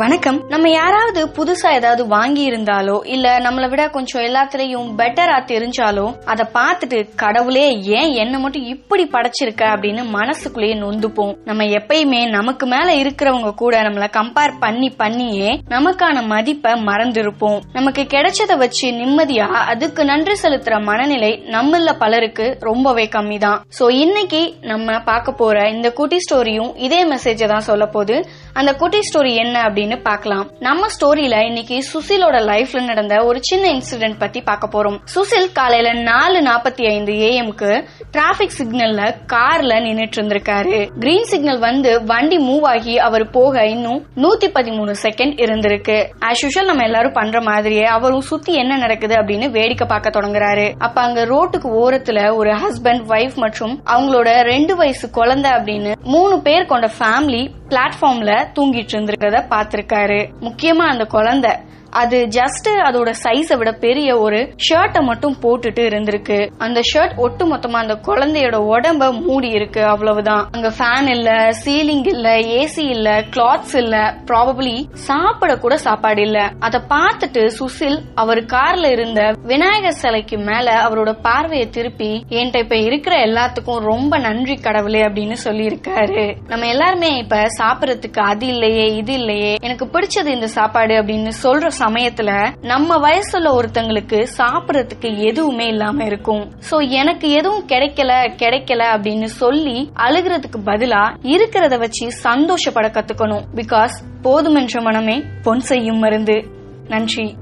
வணக்கம். நம்ம யாராவது புதுசா ஏதாவது வாங்கி இருந்தாலோ இல்ல நம்மளை விட கொஞ்சம் எல்லாத்துலயும் பெட்டரா தெரிஞ்சாலோ அதை பார்த்துட்டு கடவுளே ஏன் என்ன மட்டும் இப்படி படைச்சிருக்க அப்படின்னு மனசுக்குள்ளேயே நொந்துப்போம். நம்ம எப்பயுமே நமக்கு மேல இருக்கிறவங்க கூட நம்மள கம்பேர் பண்ணி பண்ணியே நமக்கான மதிப்பை மறந்திருப்போம். நமக்கு கிடைச்சத வச்சு நிம்மதியா அதுக்கு நன்றி செலுத்துற மனநிலை நம்மள பலருக்கு ரொம்பவே கம்மி தான் சோ இன்னைக்கு நம்ம பார்க்க போற இந்த குட்டி ஸ்டோரியும் இதே மெசேஜை தான் சொல்ல போகுது. அந்த குட்டி ஸ்டோரி என்ன அப்படின்னு பார்க்கலாம். நம்ம ஸ்டோரியில இன்னைக்கு சுசிலோட லைஃப்ல நடந்த ஒரு சின்ன இன்சிடென்ட் பத்தி பார்க்க போறோம். சுசில் காலையில நாலு நாற்பத்தி ஐந்து ஏஎம்க்கு டிராபிக் சிக்னல்ல கார்ல நின்னுட்டு இருந்திருக்காரு. கிரீன் சிக்னல் வந்து வண்டி மூவ் ஆகி அவர் போக இன்னும் நூத்தி பதிமூணு செகண்ட் இருந்திருக்கு. ஆஸ் யூஷுவல் நம்ம எல்லாரும் பண்ற மாதிரியே அவரும் சுத்தி என்ன நடக்குது அப்படின்னு வேடிக்கை பார்க்க தொடங்குறாரு. அப்ப அங்க ரோட்டுக்கு ஓரத்துல ஒரு ஹஸ்பண்ட் ஒய்ஃப் மற்றும் அவங்களோட ரெண்டு வயசு குழந்தை அப்படின்னு மூணு பேர் கொண்ட ஃபேமிலி பிளாட்ஃபார்ம்ல தூங்கிட்டு இருந்திருக்கிறத பாத்திருக்காரு முக்கியமா அந்த குழந்தை. அது ஜஸ்ட் அதோட சைஸை விட பெரிய ஒரு ஷர்ட்டை மட்டும் போட்டுட்டு இருந்திருக்கு. அந்த ஷர்ட் ஒட்டு மொத்தமா அந்த குழந்தையோட உடம்ப மூடி இருக்கு அவ்வளவுதான். அங்க ஃபேன் இல்ல சீலிங் இல்ல ஏசி இல்ல கிளாத்ஸ் இல்ல ப்ராபபிளி சாப்பிட கூட சாப்பாடு இல்ல. அத பார்த்துட்டு சுசில் அவர் கார்ல இருந்த விநாயகர் சிலைக்கு மேல அவரோட பார்வையை திருப்பி என்கிட்ட இப்ப இருக்கிற எல்லாத்துக்கும் ரொம்ப நன்றி கடவுளே அப்படின்னு சொல்லி இருக்காரு நம்ம எல்லாருமே இப்ப சாப்பிடறதுக்கு அது இல்லையே இது இல்லையே எனக்கு பிடிச்சது இந்த சாப்பாடு அப்படின்னு சொல்ற சமயத்துல நம்ம வயசுல ஒருத்தங்களுக்கு சாப்பிடறதுக்கு எதுவுமே இல்லாம இருக்கும். சோ எனக்கு எதுவும் கிடைக்கல கிடைக்கல அப்படின்னு சொல்லி அழுகிறதுக்கு பதிலா இருக்கிறத வச்சு சந்தோஷப்பட கத்துக்கணும். பிகாஸ் போதுமென்ற மனமே பொன் செய்யும் மருந்து. நன்றி.